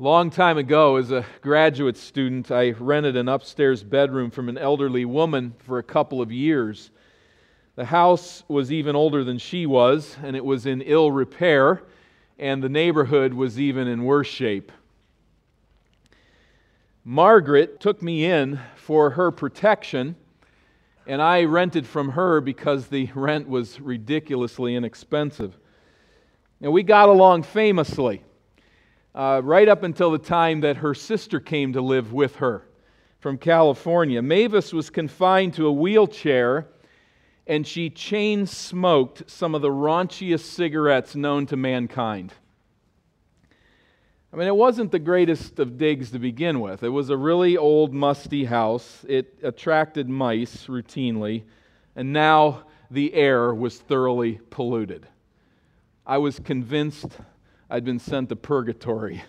Long time ago, as a graduate student, I rented an upstairs bedroom from an elderly woman for a couple of years. The house was even older than she was, and it was in ill repair, and the neighborhood was even in worse shape. Margaret took me in for her protection, and I rented from her because the rent was ridiculously inexpensive. And we got along famously uh, right up until the time that her sister came to live with her from California. Mavis was confined to a wheelchair and she chain smoked some of the raunchiest cigarettes known to mankind. I mean, it wasn't the greatest of digs to begin with. It was a really old, musty house. It attracted mice routinely, and now the air was thoroughly polluted. I was convinced I'd been sent to purgatory.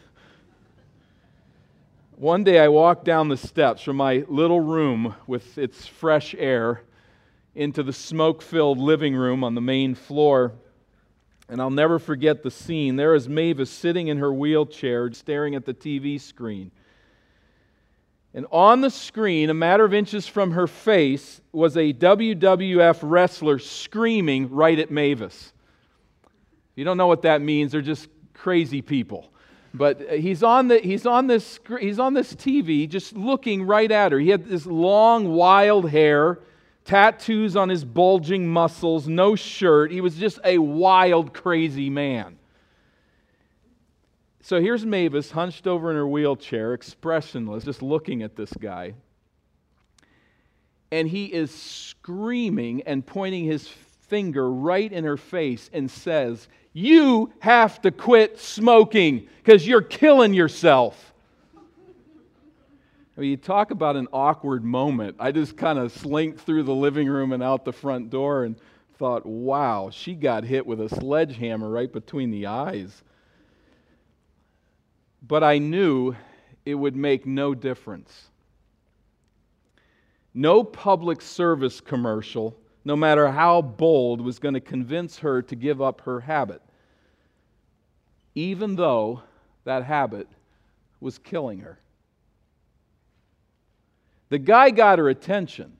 One day I walked down the steps from my little room with its fresh air into the smoke filled living room on the main floor. And I'll never forget the scene. There is Mavis sitting in her wheelchair, staring at the TV screen. And on the screen, a matter of inches from her face, was a WWF wrestler screaming right at Mavis. You don't know what that means, they're just crazy people. But uh, he's on, the, he's, on this, he's on this TV just looking right at her. He had this long, wild hair, tattoos on his bulging muscles, no shirt. He was just a wild, crazy man. So here's Mavis hunched over in her wheelchair, expressionless, just looking at this guy. And he is screaming and pointing his finger right in her face and says, you have to quit smoking because you're killing yourself. I mean, you talk about an awkward moment. I just kind of slinked through the living room and out the front door and thought, wow, she got hit with a sledgehammer right between the eyes. But I knew it would make no difference. No public service commercial, no matter how bold, was going to convince her to give up her habit even though that habit was killing her. The guy got her attention,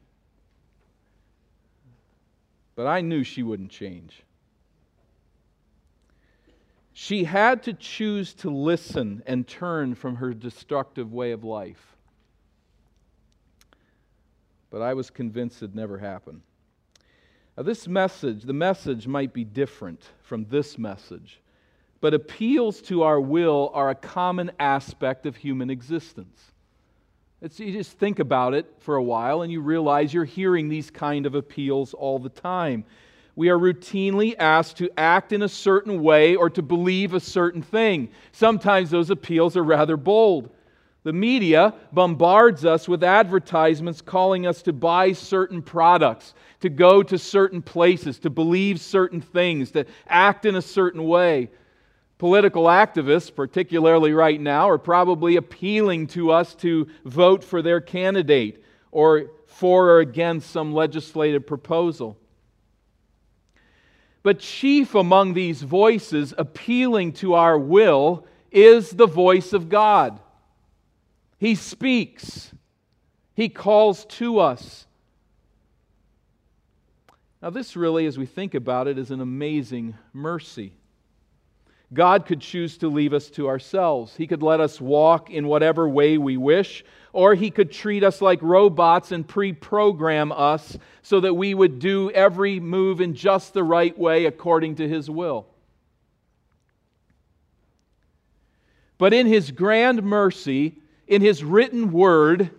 but I knew she wouldn't change. She had to choose to listen and turn from her destructive way of life. But I was convinced it'd never happen. Now, this message, the message might be different from this message but appeals to our will are a common aspect of human existence. It's, you just think about it for a while and you realize you're hearing these kind of appeals all the time. We are routinely asked to act in a certain way or to believe a certain thing. Sometimes those appeals are rather bold. The media bombards us with advertisements calling us to buy certain products, to go to certain places, to believe certain things, to act in a certain way. Political activists, particularly right now, are probably appealing to us to vote for their candidate or for or against some legislative proposal. But chief among these voices appealing to our will is the voice of God. He speaks, He calls to us. Now, this really, as we think about it, is an amazing mercy. God could choose to leave us to ourselves. He could let us walk in whatever way we wish, or He could treat us like robots and pre program us so that we would do every move in just the right way according to His will. But in His grand mercy, in His written word,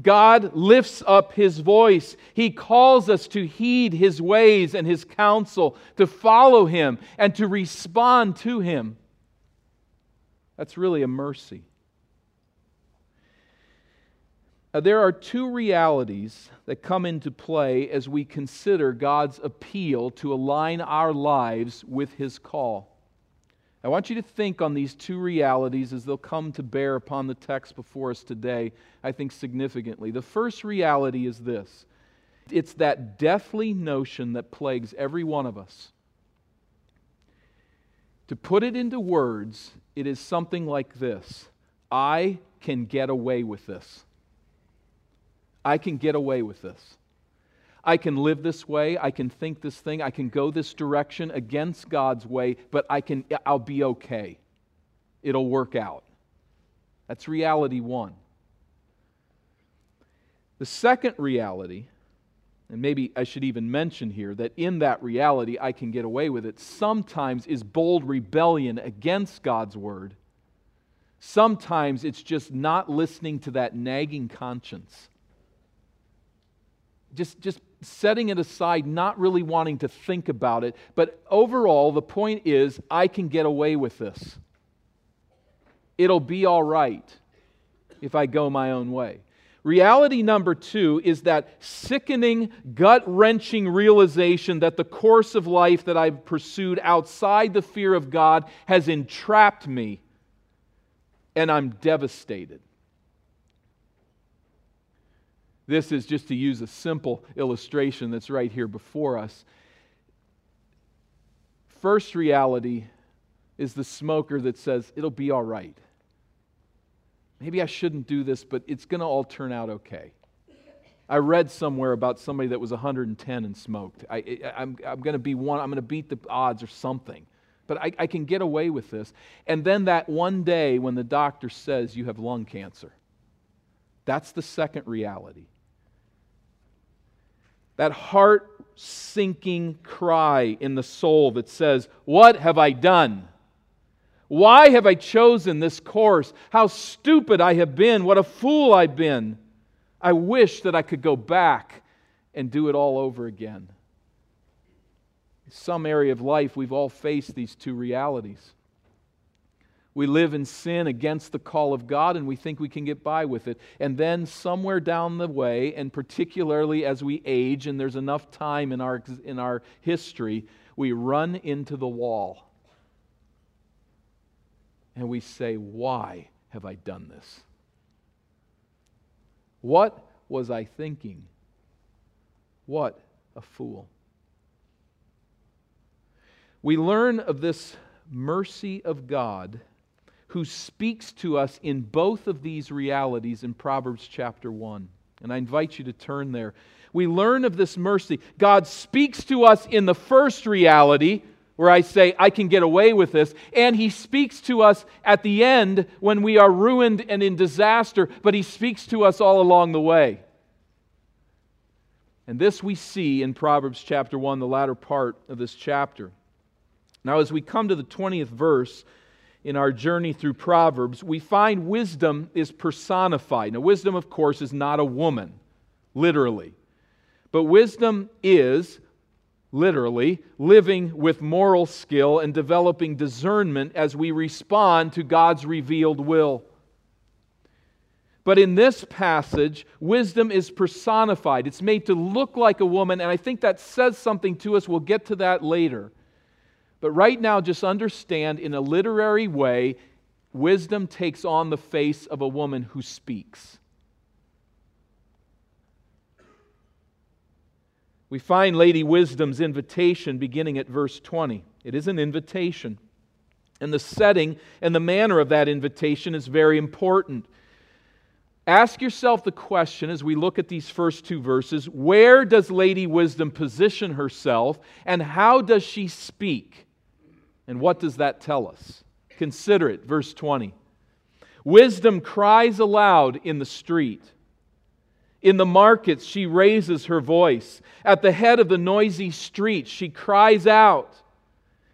God lifts up his voice. He calls us to heed his ways and his counsel, to follow him, and to respond to him. That's really a mercy. Now, there are two realities that come into play as we consider God's appeal to align our lives with his call. I want you to think on these two realities as they'll come to bear upon the text before us today, I think significantly. The first reality is this it's that deathly notion that plagues every one of us. To put it into words, it is something like this I can get away with this. I can get away with this. I can live this way, I can think this thing, I can go this direction against God's way, but I can I'll be okay. It'll work out. That's reality 1. The second reality, and maybe I should even mention here that in that reality I can get away with it, sometimes is bold rebellion against God's word. Sometimes it's just not listening to that nagging conscience. Just, just setting it aside, not really wanting to think about it. But overall, the point is I can get away with this. It'll be all right if I go my own way. Reality number two is that sickening, gut wrenching realization that the course of life that I've pursued outside the fear of God has entrapped me, and I'm devastated. This is just to use a simple illustration that's right here before us. First reality is the smoker that says, It'll be all right maybe I shouldn't do this, but it's going to all turn out okay. I read somewhere about somebody that was 110 and smoked. I, am going to be one, I'm going to beat the odds or something. But I, I can get away with this. And then that one day when the doctor says you have lung cancer, that's the second reality. That heart sinking cry in the soul that says, What have I done? Why have I chosen this course? How stupid I have been. What a fool I've been. I wish that I could go back and do it all over again. In some area of life, we've all faced these two realities. We live in sin against the call of God and we think we can get by with it. And then, somewhere down the way, and particularly as we age and there's enough time in our, in our history, we run into the wall and we say, Why have I done this? What was I thinking? What a fool. We learn of this mercy of God who speaks to us in both of these realities in Proverbs chapter 1. And I invite you to turn there. We learn of this mercy. God speaks to us in the first reality where I say, I can get away with this. And he speaks to us at the end when we are ruined and in disaster, but he speaks to us all along the way. And this we see in Proverbs chapter 1, the latter part of this chapter. Now, as we come to the 20th verse in our journey through Proverbs, we find wisdom is personified. Now, wisdom, of course, is not a woman, literally. But wisdom is literally, living with moral skill and developing discernment as we respond to God's revealed will. But in this passage, wisdom is personified. It's made to look like a woman, and I think that says something to us. We'll get to that later. But right now, just understand in a literary way, wisdom takes on the face of a woman who speaks. We find Lady Wisdom's invitation beginning at verse 20. It is an invitation. And the setting and the manner of that invitation is very important. Ask yourself the question as we look at these first two verses where does Lady Wisdom position herself and how does she speak? And what does that tell us? Consider it, verse 20. Wisdom cries aloud in the street. In the markets, she raises her voice. At the head of the noisy street, she cries out.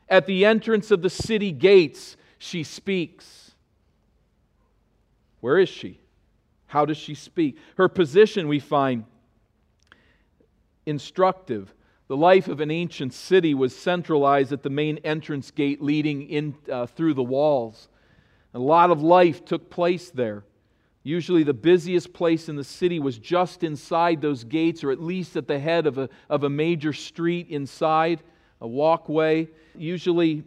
At the entrance of the city gates, she speaks. Where is she? How does she speak? Her position, we find, instructive. The life of an ancient city was centralized at the main entrance gate leading in uh, through the walls. A lot of life took place there. Usually, the busiest place in the city was just inside those gates, or at least at the head of a, of a major street inside, a walkway. Usually,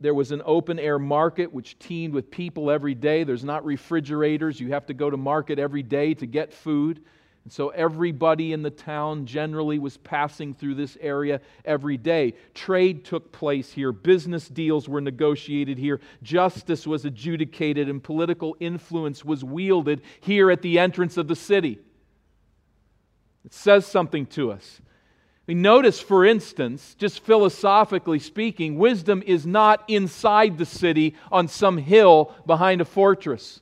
there was an open air market which teemed with people every day. There's not refrigerators. You have to go to market every day to get food. And so everybody in the town generally was passing through this area every day. Trade took place here, business deals were negotiated here, justice was adjudicated, and political influence was wielded here at the entrance of the city. It says something to us. Mean, notice, for instance, just philosophically speaking, wisdom is not inside the city on some hill behind a fortress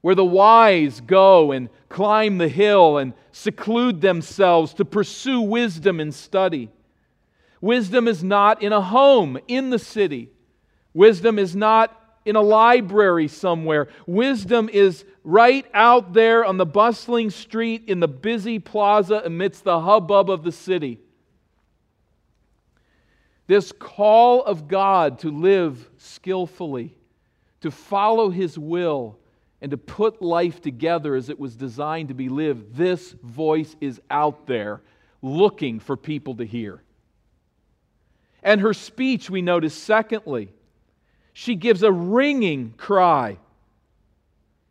where the wise go and climb the hill and seclude themselves to pursue wisdom and study. Wisdom is not in a home in the city. Wisdom is not in a library somewhere. Wisdom is right out there on the bustling street in the busy plaza amidst the hubbub of the city. This call of God to live skillfully, to follow His will, and to put life together as it was designed to be lived, this voice is out there looking for people to hear. And her speech, we notice, secondly, she gives a ringing cry.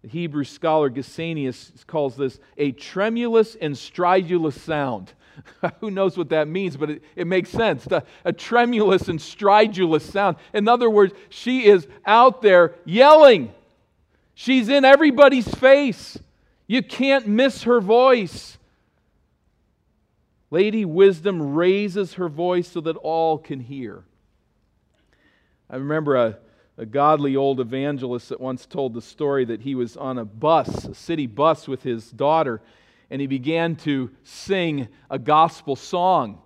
The Hebrew scholar Gesenius calls this a tremulous and stridulous sound. Who knows what that means, but it, it makes sense. The, a tremulous and stridulous sound. In other words, she is out there yelling. She's in everybody's face. You can't miss her voice. Lady Wisdom raises her voice so that all can hear. I remember a a godly old evangelist that once told the story that he was on a bus, a city bus, with his daughter, and he began to sing a gospel song.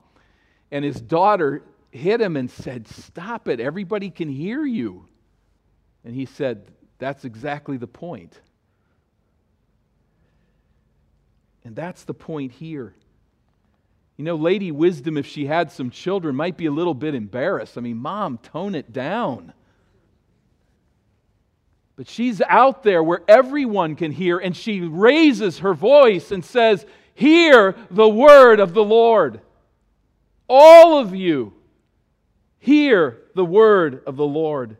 And his daughter hit him and said, Stop it, everybody can hear you. And he said, That's exactly the point. And that's the point here. You know, Lady Wisdom, if she had some children, might be a little bit embarrassed. I mean, Mom, tone it down. But she's out there where everyone can hear, and she raises her voice and says, Hear the word of the Lord. All of you, hear the word of the Lord.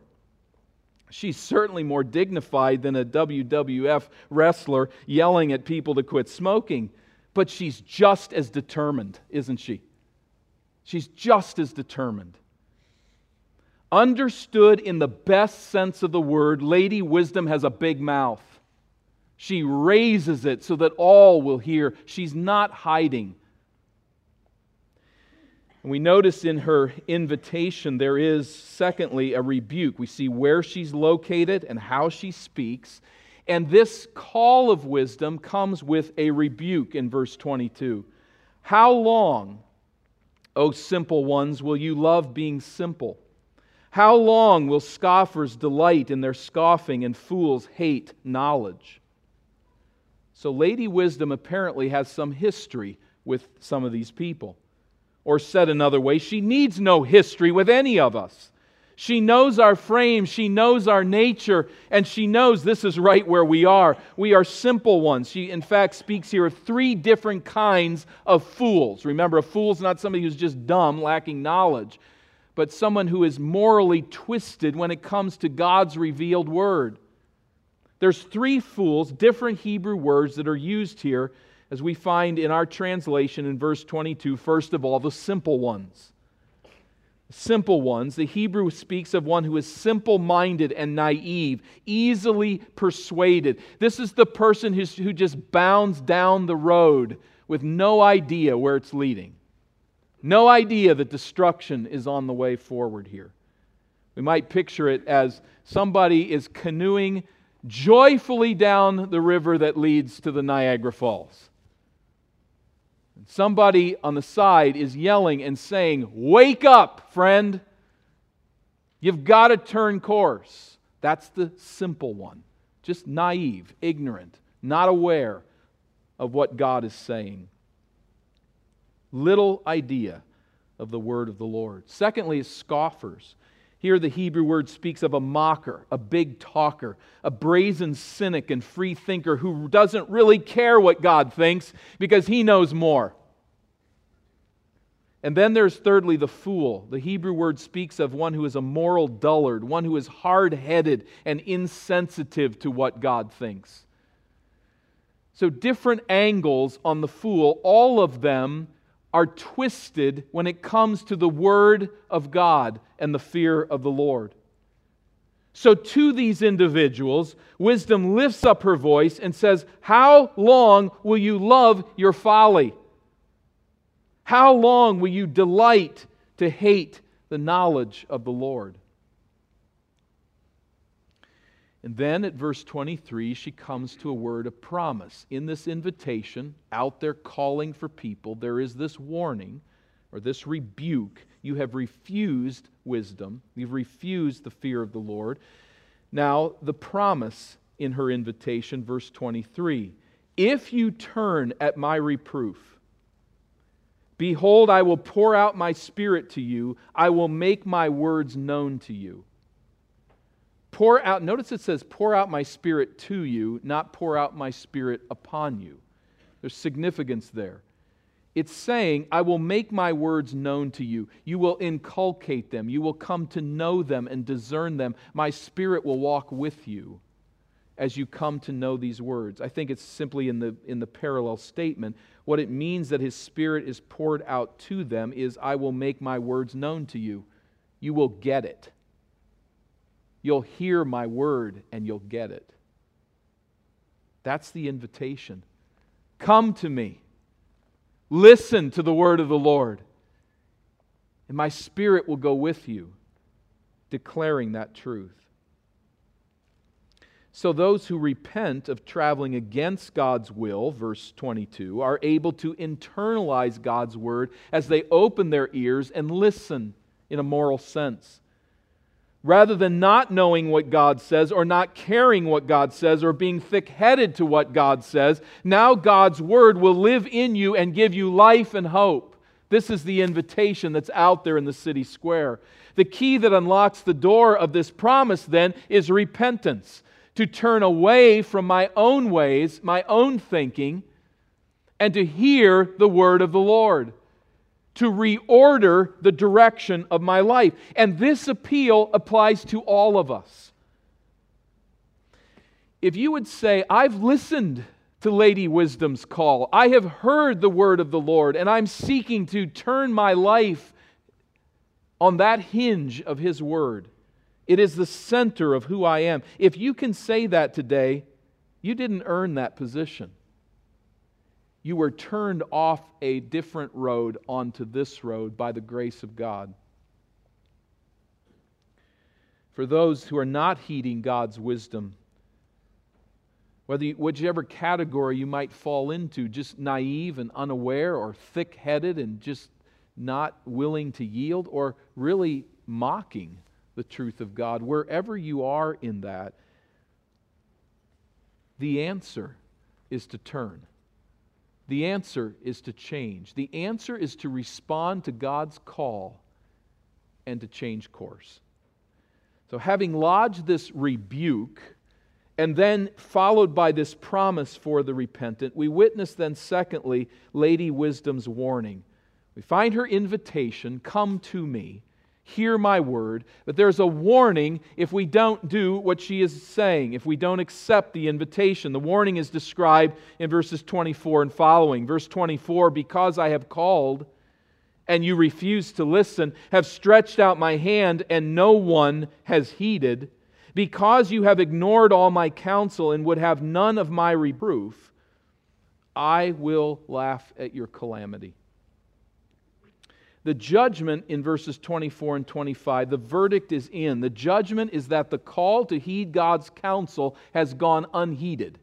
She's certainly more dignified than a WWF wrestler yelling at people to quit smoking, but she's just as determined, isn't she? She's just as determined. Understood in the best sense of the word, Lady Wisdom has a big mouth. She raises it so that all will hear. She's not hiding. And we notice in her invitation there is, secondly, a rebuke. We see where she's located and how she speaks. And this call of wisdom comes with a rebuke in verse 22. How long, O simple ones, will you love being simple? How long will scoffers delight in their scoffing and fools hate knowledge? So, Lady Wisdom apparently has some history with some of these people. Or, said another way, she needs no history with any of us. She knows our frame, she knows our nature, and she knows this is right where we are. We are simple ones. She, in fact, speaks here of three different kinds of fools. Remember, a fool's not somebody who's just dumb, lacking knowledge but someone who is morally twisted when it comes to God's revealed word. There's three fools, different Hebrew words that are used here, as we find in our translation in verse 22. First of all, the simple ones. Simple ones. The Hebrew speaks of one who is simple minded and naive, easily persuaded. This is the person who just bounds down the road with no idea where it's leading. No idea that destruction is on the way forward here. We might picture it as somebody is canoeing joyfully down the river that leads to the Niagara Falls. Somebody on the side is yelling and saying, Wake up, friend! You've got to turn course. That's the simple one. Just naive, ignorant, not aware of what God is saying little idea of the word of the Lord. Secondly, is scoffers. Here, the Hebrew word speaks of a mocker, a big talker, a brazen cynic and free thinker who doesn't really care what God thinks because he knows more. And then there's thirdly the fool. The Hebrew word speaks of one who is a moral dullard, one who is hard headed and insensitive to what God thinks. So, different angles on the fool, all of them are twisted when it comes to the Word of God and the fear of the Lord. So, to these individuals, wisdom lifts up her voice and says, How long will you love your folly? How long will you delight to hate the knowledge of the Lord? And then at verse 23, she comes to a word of promise. In this invitation, out there calling for people, there is this warning or this rebuke. You have refused wisdom, you've refused the fear of the Lord. Now, the promise in her invitation, verse 23 If you turn at my reproof, behold, I will pour out my spirit to you, I will make my words known to you. Pour out, notice it says, pour out my spirit to you, not pour out my spirit upon you. There's significance there. It's saying, I will make my words known to you. You will inculcate them. You will come to know them and discern them. My spirit will walk with you as you come to know these words. I think it's simply in the, in the parallel statement. What it means that his spirit is poured out to them is, I will make my words known to you. You will get it. You'll hear my word and you'll get it. That's the invitation. Come to me. Listen to the word of the Lord. And my spirit will go with you, declaring that truth. So, those who repent of traveling against God's will, verse 22, are able to internalize God's word as they open their ears and listen in a moral sense rather than not knowing what God says or not caring what God says or being thick headed to what God says, now God's word will live in you and give you life and hope. This is the invitation that's out there in the city square. The key that unlocks the door of this promise then is repentance to turn away from my own ways, my own thinking, and to hear the word of the Lord to reorder the direction of my life. And this appeal applies to all of us. If you would say, I've listened to Lady Wisdom's call, I have heard the word of the Lord, and I'm seeking to turn my life on that hinge of His word. It is the center of who I am. If you can say that today, you didn't earn that position you were turned off a different road onto this road by the grace of God. For those who are not heeding God's wisdom, whether you, whichever category you might fall into, just naive and unaware, or thick headed and just not willing to yield, or really mocking the truth of God, wherever you are in that, the answer is to turn. The answer is to change. The answer is to respond to God's call and to change course. So, having lodged this rebuke, and then followed by this promise for the repentant, we witness then, secondly, Lady Wisdom's warning. We find her invitation come to me hear my word. But there's a warning if we don't do what she is saying, if we don't accept the invitation. The warning is described in verses 24 and following. Verse 24 Because I have called and you refuse to listen, have stretched out my hand and no one has heeded, because you have ignored all my counsel and would have none of my reproof, I will laugh at your calamity. The judgment in verses 24 and 25, the verdict is in. The judgment is that the call to heed God's counsel has gone unheeded.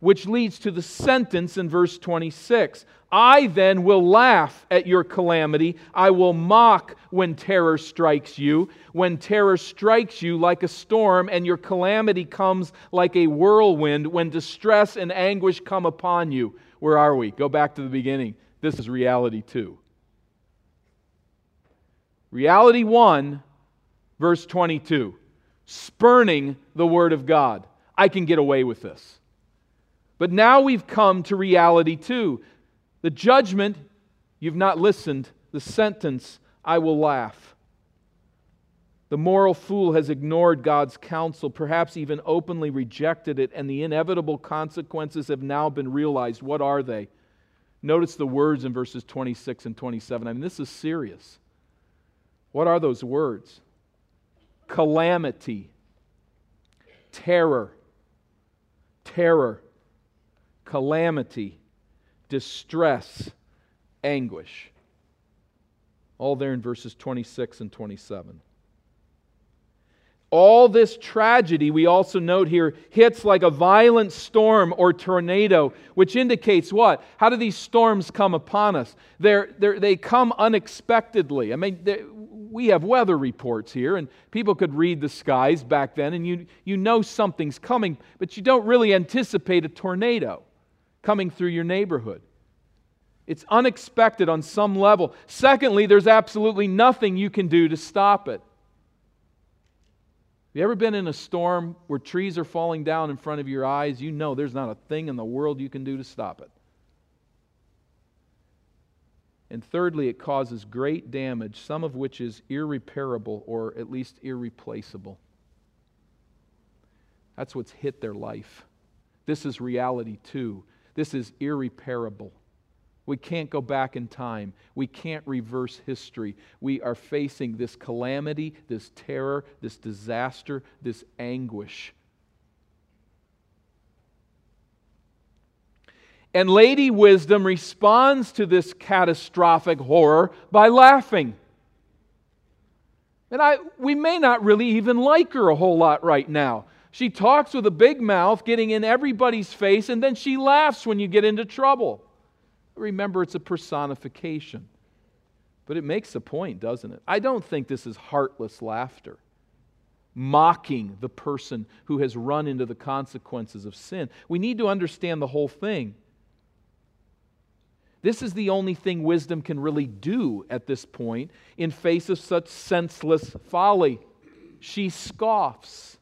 Which leads to the sentence in verse 26 I then will laugh at your calamity. I will mock when terror strikes you. When terror strikes you like a storm, and your calamity comes like a whirlwind, when distress and anguish come upon you. Where are we? Go back to the beginning. This is reality two. Reality one, verse 22 spurning the Word of God. I can get away with this. But now we've come to reality two. The judgment, you've not listened. The sentence, I will laugh. The The moral fool has ignored God's counsel, perhaps even openly rejected it, and the inevitable consequences have now been realized. What are they? Notice the words in verses 26 and 27. I mean, this is serious. What are those words? Calamity, terror, terror, calamity, distress, anguish. All there in verses 26 and 27. All this tragedy, we also note here, hits like a violent storm or tornado, which indicates what? How do these storms come upon us? They're, they're, they come unexpectedly. I mean, we have weather reports here, and people could read the skies back then, and you, you know something's coming, but you don't really anticipate a tornado coming through your neighborhood. It's unexpected on some level. Secondly, there's absolutely nothing you can do to stop it. You ever been in a storm where trees are falling down in front of your eyes? You know there's not a thing in the world you can do to stop it. And thirdly, it causes great damage, some of which is irreparable or at least irreplaceable. That's what's hit their life. This is reality two. This is irreparable. We can't go back in time. We can't reverse history. We are facing this calamity, this terror, this disaster, this anguish. And Lady Wisdom responds to this catastrophic horror by laughing. And I, we may not really even like her a whole lot right now. She talks with a big mouth, getting in everybody's face, and then she laughs when you get into trouble. Remember, it's a personification. But it makes a point, doesn't it? I don't think this is heartless laughter, mocking the person who has run into the consequences of sin. We need to understand the whole thing. This is the only thing wisdom can really do at this point in face of such senseless folly. She scoffs.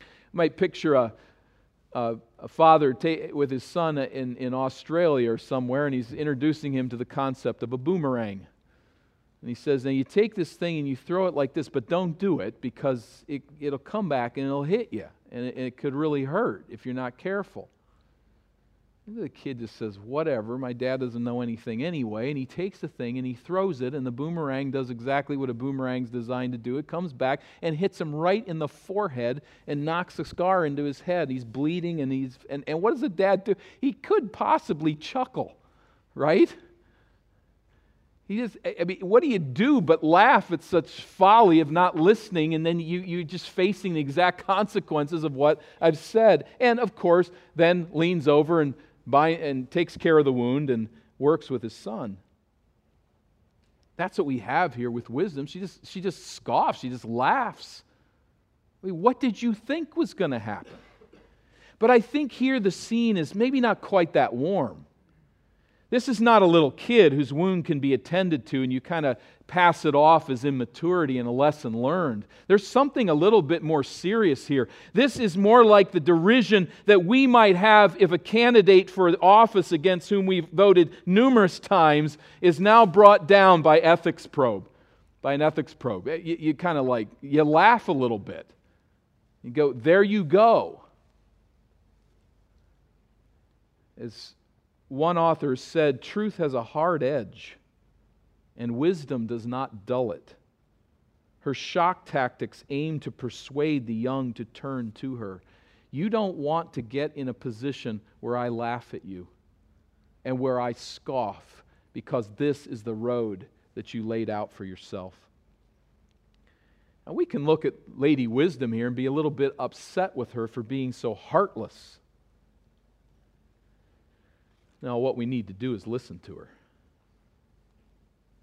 You might picture a, a, a father ta- with his son in, in Australia or somewhere, and he's introducing him to the concept of a boomerang. And he says, Now you take this thing and you throw it like this, but don't do it because it, it'll come back and it'll hit you. And it, it could really hurt if you're not careful. The kid just says, whatever, my dad doesn't know anything anyway. And he takes the thing and he throws it, and the boomerang does exactly what a boomerang's designed to do. It comes back and hits him right in the forehead and knocks a scar into his head. He's bleeding, and he's and, and what does the dad do? He could possibly chuckle, right? He just, I mean, what do you do but laugh at such folly of not listening and then you, you're just facing the exact consequences of what I've said? And of course, then leans over and by, and takes care of the wound and works with his son. That's what we have here with wisdom. She just, she just scoffs, she just laughs. I mean, what did you think was going to happen? But I think here the scene is maybe not quite that warm. This is not a little kid whose wound can be attended to and you kind of pass it off as immaturity and a lesson learned. There's something a little bit more serious here. This is more like the derision that we might have if a candidate for office against whom we've voted numerous times is now brought down by ethics probe, by an ethics probe. Eh, you, you kind of like, you laugh a little bit. You go, there you go. As one author said, truth has a hard edge, and wisdom does not dull it. Her shock tactics aim to persuade the young to turn to her. You don't want to get in a position where I laugh at you and where I scoff because this is the road that you laid out for yourself. Now, we can look at Lady Wisdom here and be a little bit upset with her for being so heartless. Now, what we need to do is listen to her.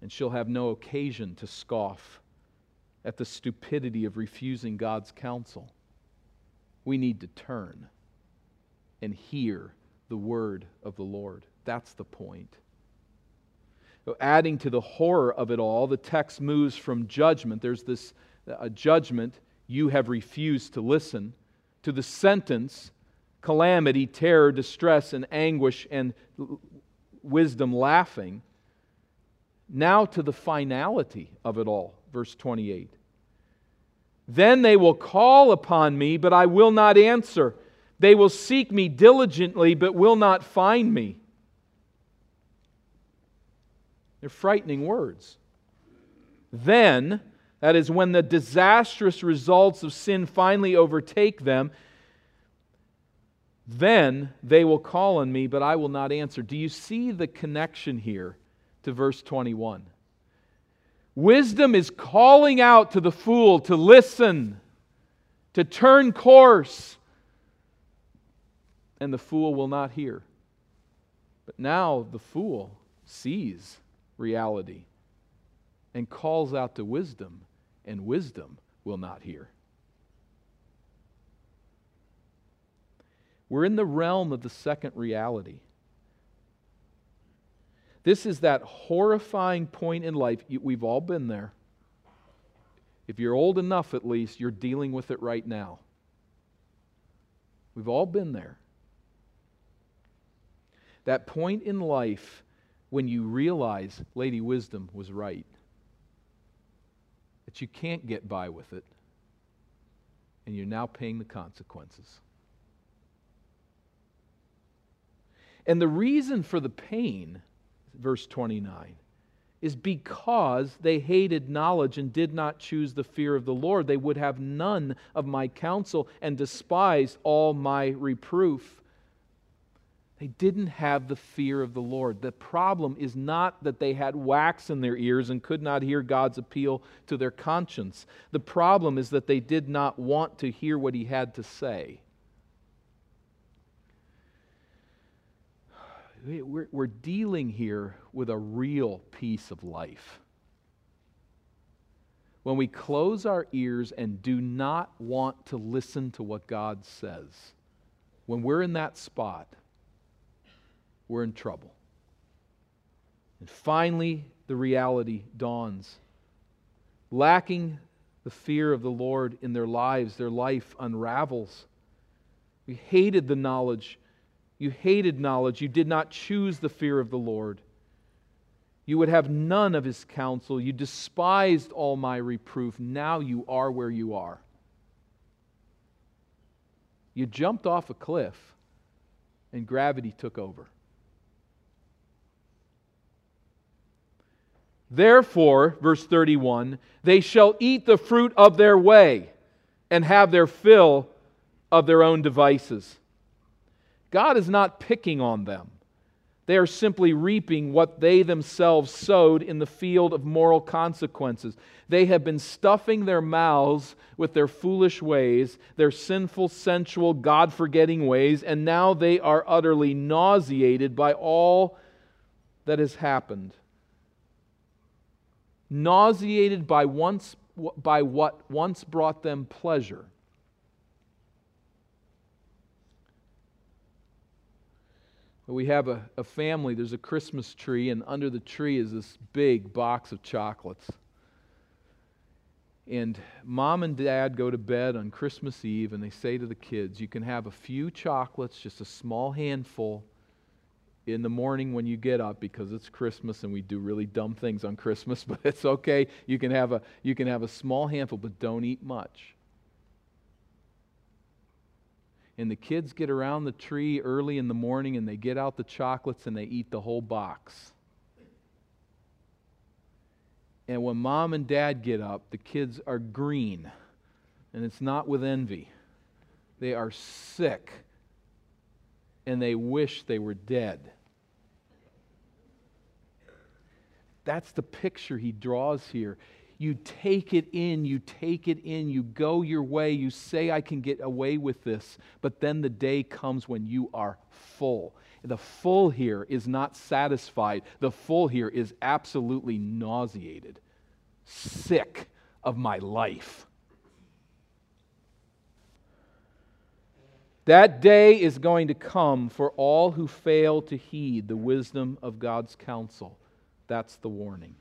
And she'll have no occasion to scoff at the stupidity of refusing God's counsel. We need to turn and hear the word of the Lord. That's the point. So adding to the horror of it all, the text moves from judgment. There's this a judgment, you have refused to listen, to the sentence, calamity, terror, distress, and anguish, and wisdom laughing. Now to the finality of it all verse 28. Then they will call upon me, but I will not answer. They will seek me diligently, but will not find me. They're frightening words. Then, that is, when the disastrous results of sin finally overtake them, then they will call on me, but I will not answer. Do you see the connection here to verse 21? Wisdom is calling out to the fool to listen, to turn course, and the fool will not hear. But now the fool sees reality and calls out to wisdom, and wisdom will not hear. We're in the realm of the second reality. This is that horrifying point in life. We've all been there. If you're old enough, at least, you're dealing with it right now. We've all been there. That point in life when you realize Lady Wisdom was right, that you can't get by with it, and you're now paying the consequences. And the reason for the pain verse 29, is because they hated knowledge and did not choose the fear of the Lord. They would have none of my counsel and despised all my reproof. They didn't have the fear of the Lord. The problem is not that they had wax in their ears and could not hear God's appeal to their conscience. The problem is that they did not want to hear what He had to say. We're, we're dealing here with a real piece of life. When we close our ears and do not want to listen to what God says, when we're in that spot, we're in trouble. And finally, the reality dawns. Lacking the fear of the Lord in their lives, their life unravels. We hated the knowledge you hated knowledge. You did not choose the fear of the Lord. You would have none of his counsel. You despised all my reproof. Now you are where you are. You jumped off a cliff, and gravity took over. Therefore, verse 31, they shall eat the fruit of their way and have their fill of their own devices. God is not picking on them. They are simply reaping what they themselves sowed in the field of moral consequences. They have been stuffing their mouths with their foolish ways, their sinful, sensual, God forgetting ways, and now they are utterly nauseated by all that has happened. Nauseated by, once, by what once brought them pleasure. We have a, a family, there's a Christmas tree, and under the tree is this big box of chocolates. And mom and dad go to bed on Christmas Eve and they say to the kids, You can have a few chocolates, just a small handful, in the morning when you get up because it's Christmas and we do really dumb things on Christmas, but it's okay. You can have a, you can have a small handful, but don't eat much and the kids get around the tree early in the morning and they get out the chocolates and they eat the whole box. And when mom and dad get up, the kids are green. And it's not with envy, they are sick and they wish they were dead. That's the picture he draws here. You take it in, you take it in, you go your way, you say, I can get away with this. But then the day comes when you are full. The full here is not satisfied, the full here is absolutely nauseated, sick of my life. That day is going to come for all who fail to heed the wisdom of God's counsel. That's the warning.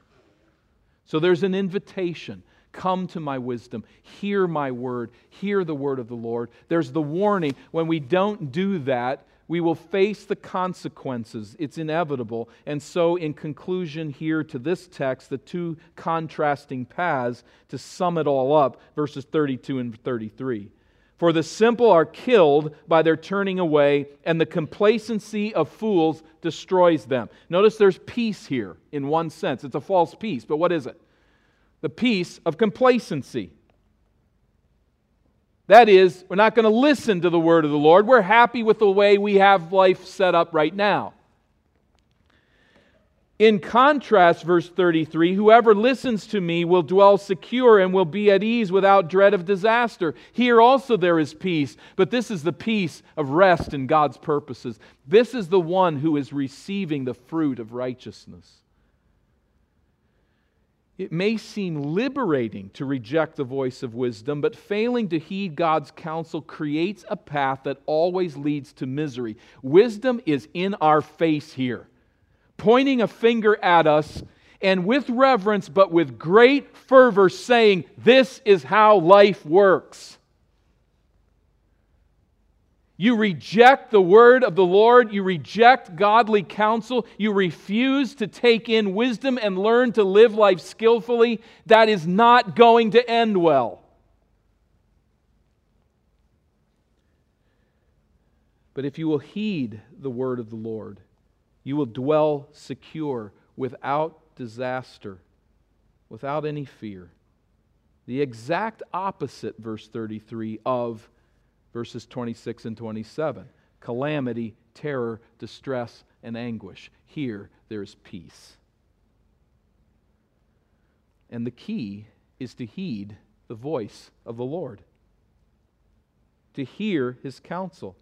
So there's an invitation. Come to my wisdom. Hear my word. Hear the word of the Lord. There's the warning. When we don't do that, we will face the consequences. It's inevitable. And so, in conclusion, here to this text, the two contrasting paths to sum it all up, verses 32 and 33. For the simple are killed by their turning away, and the complacency of fools destroys them. Notice there's peace here in one sense. It's a false peace, but what is it? The peace of complacency. That is, we're not going to listen to the word of the Lord. We're happy with the way we have life set up right now. In contrast, verse 33 whoever listens to me will dwell secure and will be at ease without dread of disaster. Here also there is peace, but this is the peace of rest in God's purposes. This is the one who is receiving the fruit of righteousness. It may seem liberating to reject the voice of wisdom, but failing to heed God's counsel creates a path that always leads to misery. Wisdom is in our face here, pointing a finger at us, and with reverence, but with great fervor, saying, This is how life works. You reject the word of the Lord. You reject godly counsel. You refuse to take in wisdom and learn to live life skillfully. That is not going to end well. But if you will heed the word of the Lord, you will dwell secure without disaster, without any fear. The exact opposite, verse 33, of verses 26 and 27 calamity, terror, distress, and anguish. Here there is peace. And the key is to heed the voice of the Lord, to hear his counsel.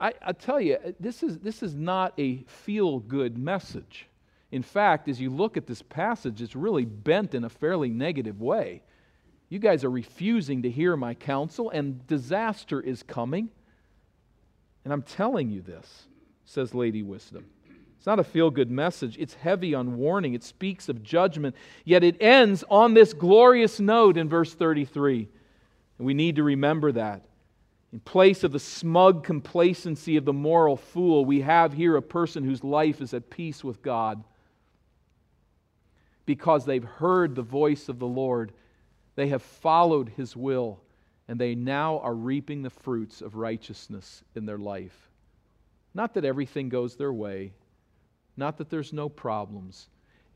I, I tell you, this is, this is not a feel good message. In fact, as you look at this passage, it's really bent in a fairly negative way. You guys are refusing to hear my counsel, and disaster is coming. And I'm telling you this, says Lady Wisdom. It's not a feel good message. It's heavy on warning. It speaks of judgment. Yet it ends on this glorious note in verse 33. And we need to remember that. In place of the smug complacency of the moral fool, we have here a person whose life is at peace with God because they've heard the voice of the Lord they have followed his will, and they now are reaping the fruits of righteousness in their life. Not that everything goes their way, not that there's no problems.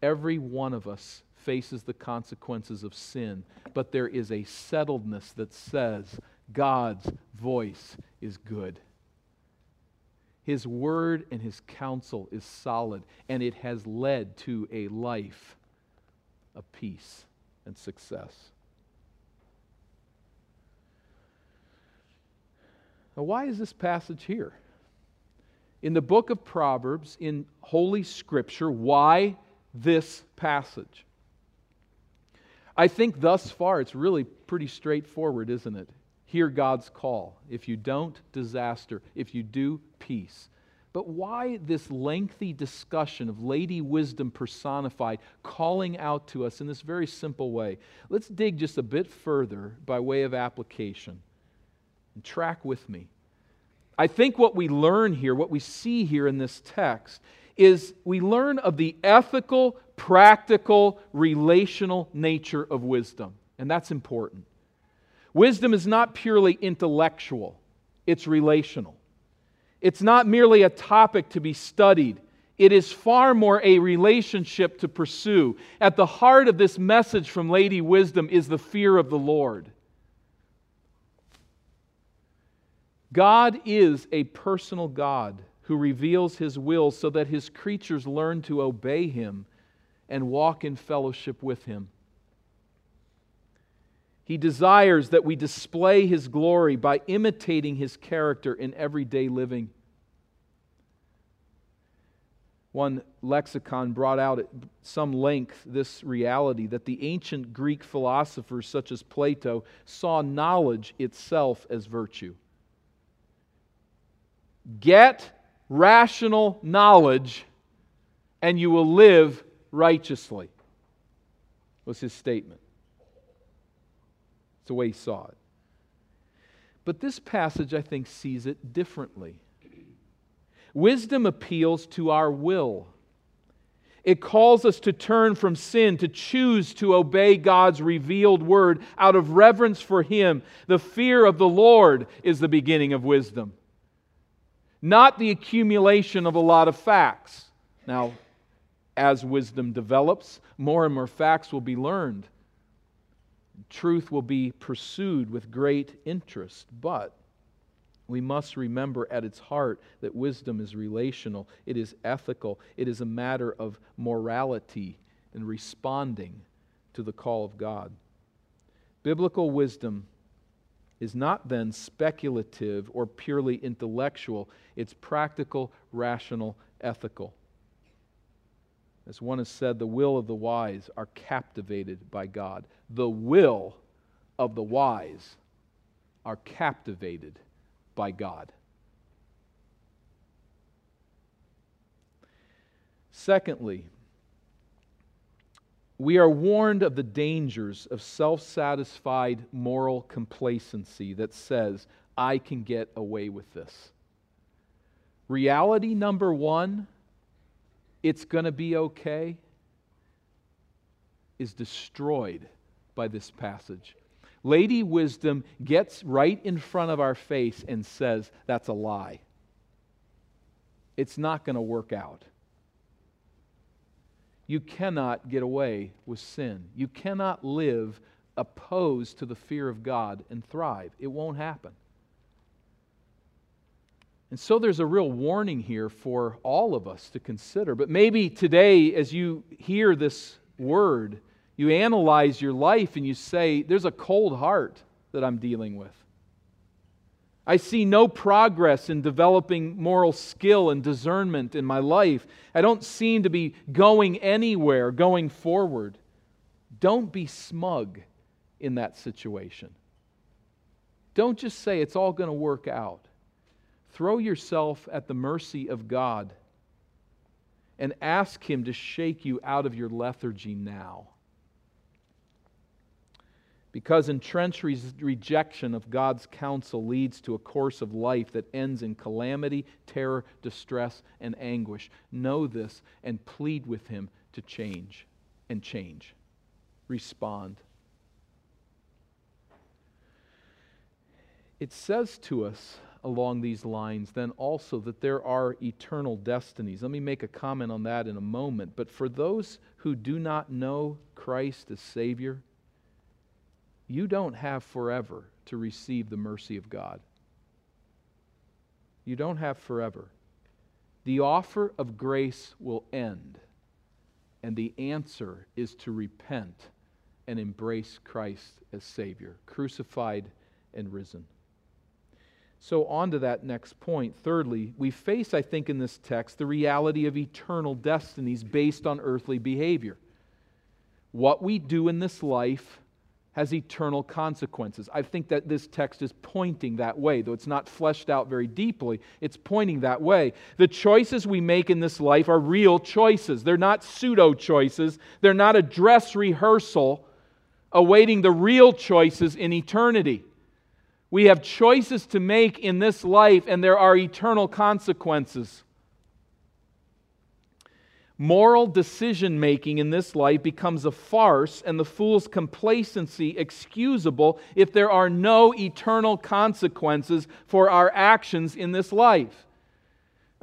Every one of us faces the consequences of sin, but there is a settledness that says God's voice is good. His word and his counsel is solid, and it has led to a life of peace and success. Now, why is this passage here? In the book of Proverbs, in Holy Scripture, why this passage? I think thus far it's really pretty straightforward, isn't it? Hear God's call. If you don't, disaster. If you do, peace. But why this lengthy discussion of Lady Wisdom personified calling out to us in this very simple way? Let's dig just a bit further by way of application. And track with me. I think what we learn here, what we see here in this text, is we learn of the ethical, practical, relational nature of wisdom. And that's important. Wisdom is not purely intellectual, it's relational. It's not merely a topic to be studied, it is far more a relationship to pursue. At the heart of this message from Lady Wisdom is the fear of the Lord. God is a personal God who reveals his will so that his creatures learn to obey him and walk in fellowship with him. He desires that we display his glory by imitating his character in everyday living. One lexicon brought out at some length this reality that the ancient Greek philosophers, such as Plato, saw knowledge itself as virtue. Get rational knowledge, and you will live righteously, was his statement. It's the way he saw it. But this passage, I think, sees it differently. Wisdom appeals to our will. It calls us to turn from sin, to choose to obey God's revealed word out of reverence for Him. The fear of the Lord is the beginning of wisdom, not the accumulation of a lot of facts. Now, as wisdom develops, more and more facts will be learned. Truth will be pursued with great interest, but we must remember at its heart that wisdom is relational, it is ethical, it is a matter of morality and responding to the call of God. Biblical wisdom is not then speculative or purely intellectual, it's practical, rational, ethical. As one has said, the will of the wise are captivated by God. The will of the wise are captivated by God. Secondly, we are warned of the dangers of self satisfied moral complacency that says, I can get away with this. Reality number one, it's going to be okay, is destroyed by this passage. Lady Wisdom gets right in front of our face and says, That's a lie. It's not going to work out. You cannot get away with sin. You cannot live opposed to the fear of God and thrive. It won't happen. And so there's a real warning here for all of us to consider. But maybe today, as you hear this word, you analyze your life and you say, There's a cold heart that I'm dealing with. I see no progress in developing moral skill and discernment in my life. I don't seem to be going anywhere, going forward. Don't be smug in that situation. Don't just say it's all going to work out. Throw yourself at the mercy of God and ask Him to shake you out of your lethargy now because entrenched rejection of God's counsel leads to a course of life that ends in calamity, terror, distress, and anguish. Know this and plead with Him to change and change. Respond. It says to us along these lines then also that there are eternal destinies. Let me make a comment on that in a moment. But for those who do not know Christ as Savior, you don't have forever to receive the mercy of God. You don't have forever. The offer of grace will end, and the answer is to repent and embrace Christ as Savior, crucified and risen. So, on to that next point. Thirdly, we face, I think, in this text, the reality of eternal destinies based on earthly behavior. What we do in this life has eternal consequences. I think that this text is pointing that way, though it's not fleshed out very deeply. It's pointing that way. The choices we make in this life are real choices, they're not pseudo choices, they're not a dress rehearsal awaiting the real choices in eternity. We have choices to make in this life, and there are eternal consequences. Moral decision making in this life becomes a farce and the fool's complacency excusable if there are no eternal consequences for our actions in this life.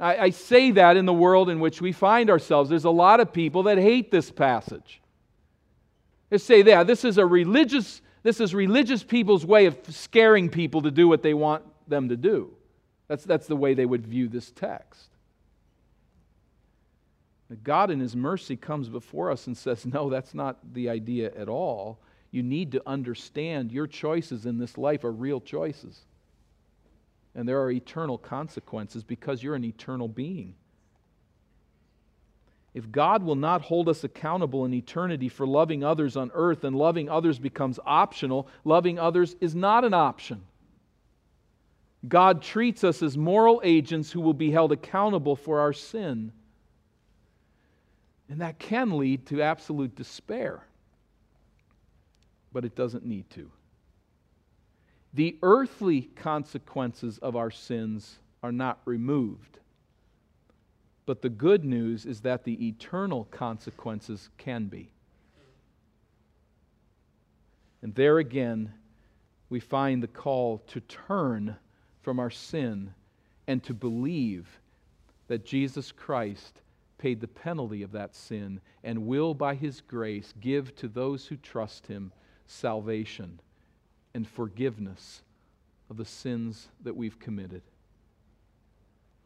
I, I, say that in the world in which we find ourselves. There's a lot of people that hate this passage. They say, yeah, this is a religious, this is religious people's way of scaring people to do what they want them to do. That's, that's the way they would view this text. God, in His mercy, comes before us and says, No, that's not the idea at all. You need to understand your choices in this life are real choices. And there are eternal consequences because you're an eternal being. If God will not hold us accountable in eternity for loving others on earth, then loving others becomes optional. Loving others is not an option. God treats us as moral agents who will be held accountable for our sin. And that can lead to absolute despair. But it doesn't need to. The earthly consequences of our sins are not removed, But the good news is that the eternal consequences can be. And there again, we find the call to turn from our sin and to believe that Jesus Christ paid the penalty of that sin and will, by his grace, give to those who trust him salvation and forgiveness of the sins that we've committed.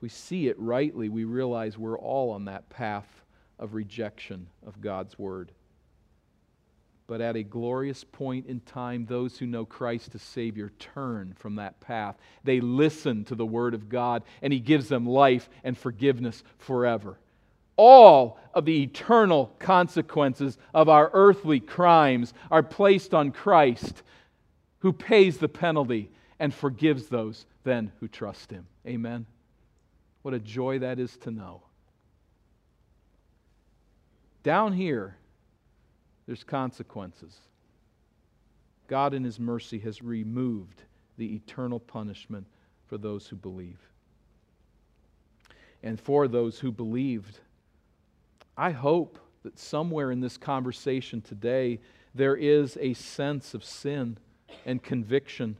We see it rightly, we realize we're all on that path of rejection of God's word. But at a glorious point in time, those who know Christ as Savior turn from that path. They listen to the Word of God, and He gives them life and forgiveness forever. All of the eternal consequences of our earthly crimes are placed on Christ, who pays the penalty and forgives those then who trust Him. Amen. What a joy that is to know. Down here, there's consequences. God, in His mercy, has removed the eternal punishment for those who believe. And for those who believed, I hope that somewhere in this conversation today, there is a sense of sin and conviction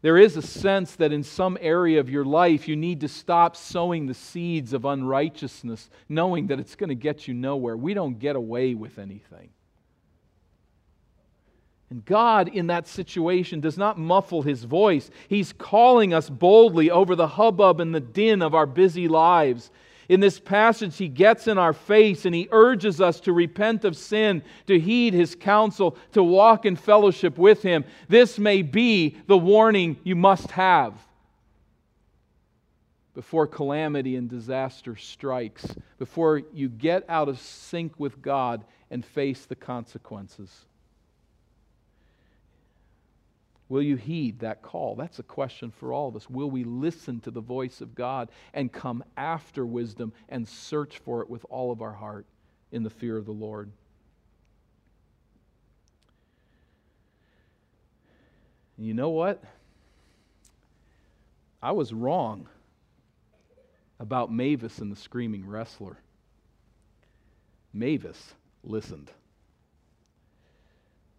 there is a sense that in some area of your life you need to stop sowing the seeds of unrighteousness, knowing that it's going to get you nowhere. We don't get away with anything. And God, in that situation, does not muffle his voice. He's calling us boldly over the hubbub and the din of our busy lives. In this passage, he gets in our face and he urges us to repent of sin, to heed his counsel, to walk in fellowship with him. This may be the warning you must have before calamity and disaster strikes, before you get out of sync with God and face the consequences. Will you heed that call? That's a question for all of us. Will we listen to the voice of God and come after wisdom and search for it with all of our heart in the fear of the Lord? You know what? I was wrong about Mavis and the screaming wrestler. Mavis listened.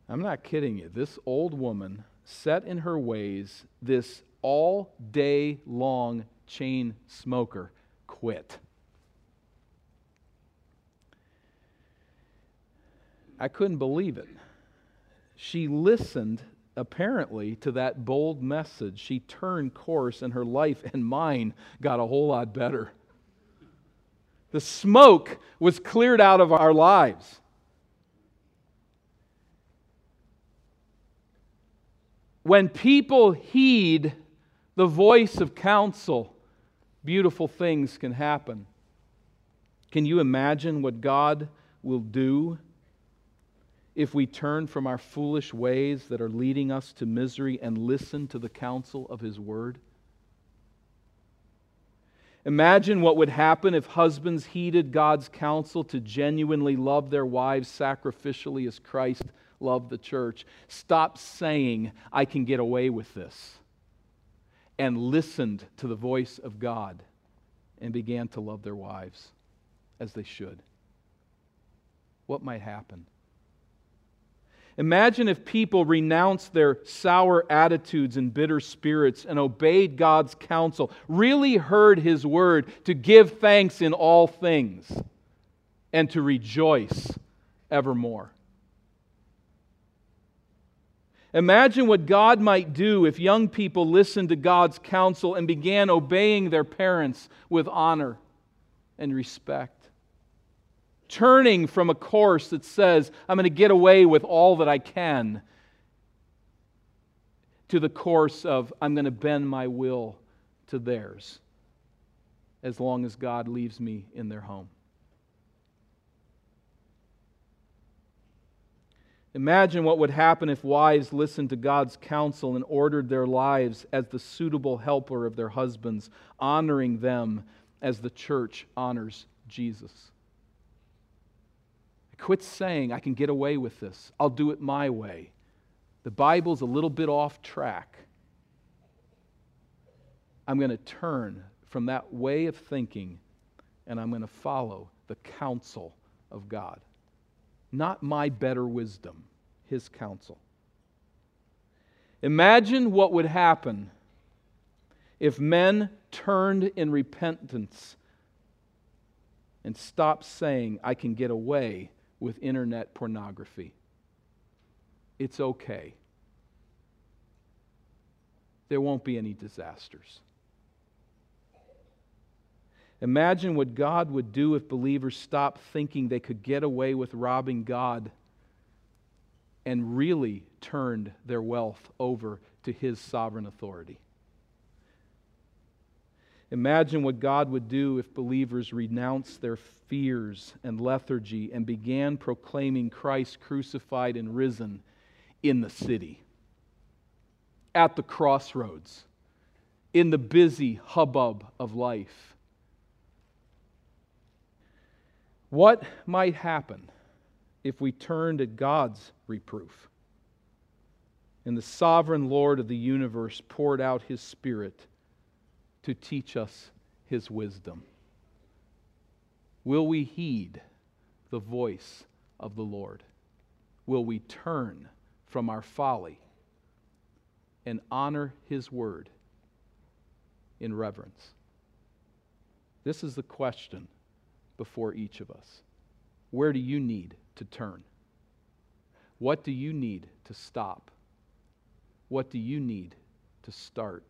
I'm not kidding you. This old woman set in her ways, this all day long chain smoker quit. I couldn't believe it. She listened, apparently, to that bold message. She turned course, and her life and mine got a whole lot better. The smoke was cleared out of our lives. When people heed the voice of counsel, beautiful things can happen. Can you imagine what God will do if we turn from our foolish ways that are leading us to misery and listen to the counsel of His Word? Imagine what would happen if husbands heeded God's counsel to genuinely love their wives sacrificially as Christ love the church. Stop saying, I can get away with this, and listened to the voice of God and began to love their wives as they should. What might happen? Imagine if people renounced their sour attitudes and bitter spirits and obeyed God's counsel, really heard His word to give thanks in all things and to rejoice evermore. Imagine what God might do if young people listened to God's counsel and began obeying their parents with honor and respect. Turning from a course that says, I'm going to get away with all that I can, to the course of, I'm going to bend my will to theirs as long as God leaves me in their home. Imagine what would happen if wives listened to God's counsel and ordered their lives as the suitable helper of their husbands, honoring them as the church honors Jesus. Quit saying, I can get away with this. I'll do it my way. The Bible's a little bit off track. I'm going to turn from that way of thinking and I'm going to follow the counsel of God. Not my better wisdom, His counsel. Imagine what would happen if men turned in repentance and stopped saying, I can get away with internet pornography. It's okay. There won't be any disasters. Imagine what God would do if believers stopped thinking they could get away with robbing God and really turned their wealth over to His sovereign authority. Imagine what God would do if believers renounced their fears and lethargy and began proclaiming Christ crucified and risen in the city, at the crossroads, in the busy hubbub of life. What might happen if we turned at God's reproof and the sovereign Lord of the universe poured out his Spirit to teach us his wisdom? Will we heed the voice of the Lord? Will we turn from our folly and honor his word in reverence? This is the question before each of us. Where do you need to turn? What do you need to stop? What do you need to start?